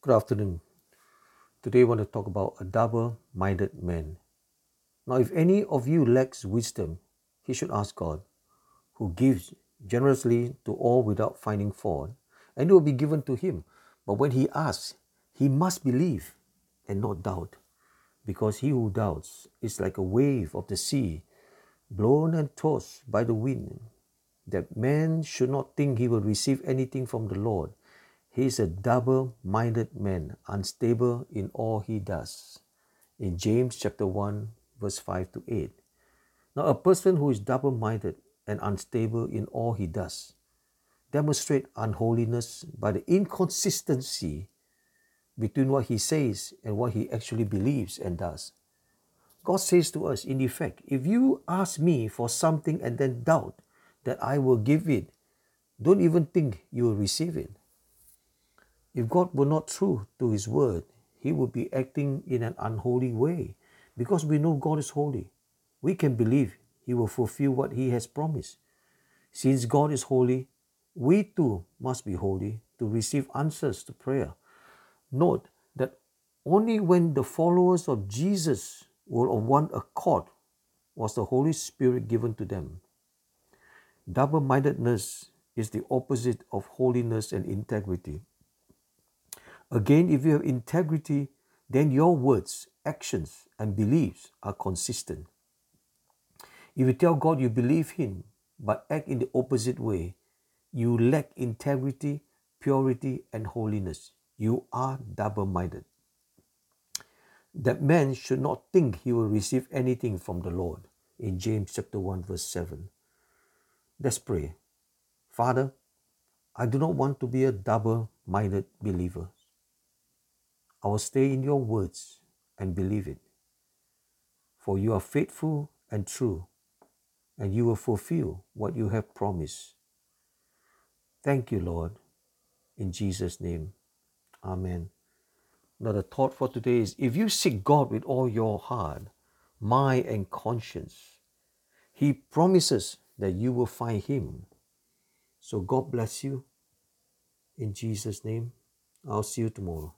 Good afternoon. Today I want to talk about a double minded man. Now, if any of you lacks wisdom, he should ask God, who gives generously to all without finding fault, and it will be given to him. But when he asks, he must believe and not doubt, because he who doubts is like a wave of the sea, blown and tossed by the wind. That man should not think he will receive anything from the Lord. He is a double minded man, unstable in all he does. In James chapter 1, verse 5 to 8. Now, a person who is double minded and unstable in all he does demonstrate unholiness by the inconsistency between what he says and what he actually believes and does. God says to us, in effect, if you ask me for something and then doubt that I will give it, don't even think you will receive it. If God were not true to his word, he would be acting in an unholy way because we know God is holy. We can believe he will fulfill what he has promised. Since God is holy, we too must be holy to receive answers to prayer. Note that only when the followers of Jesus were of one accord was the Holy Spirit given to them. Double mindedness is the opposite of holiness and integrity. Again, if you have integrity, then your words, actions, and beliefs are consistent. If you tell God you believe Him but act in the opposite way, you lack integrity, purity, and holiness. You are double minded. That man should not think he will receive anything from the Lord. In James chapter 1, verse 7. Let's pray. Father, I do not want to be a double minded believer. I will stay in your words and believe it. For you are faithful and true, and you will fulfill what you have promised. Thank you, Lord. In Jesus' name, Amen. Now, the thought for today is if you seek God with all your heart, mind, and conscience, He promises that you will find Him. So, God bless you. In Jesus' name, I'll see you tomorrow.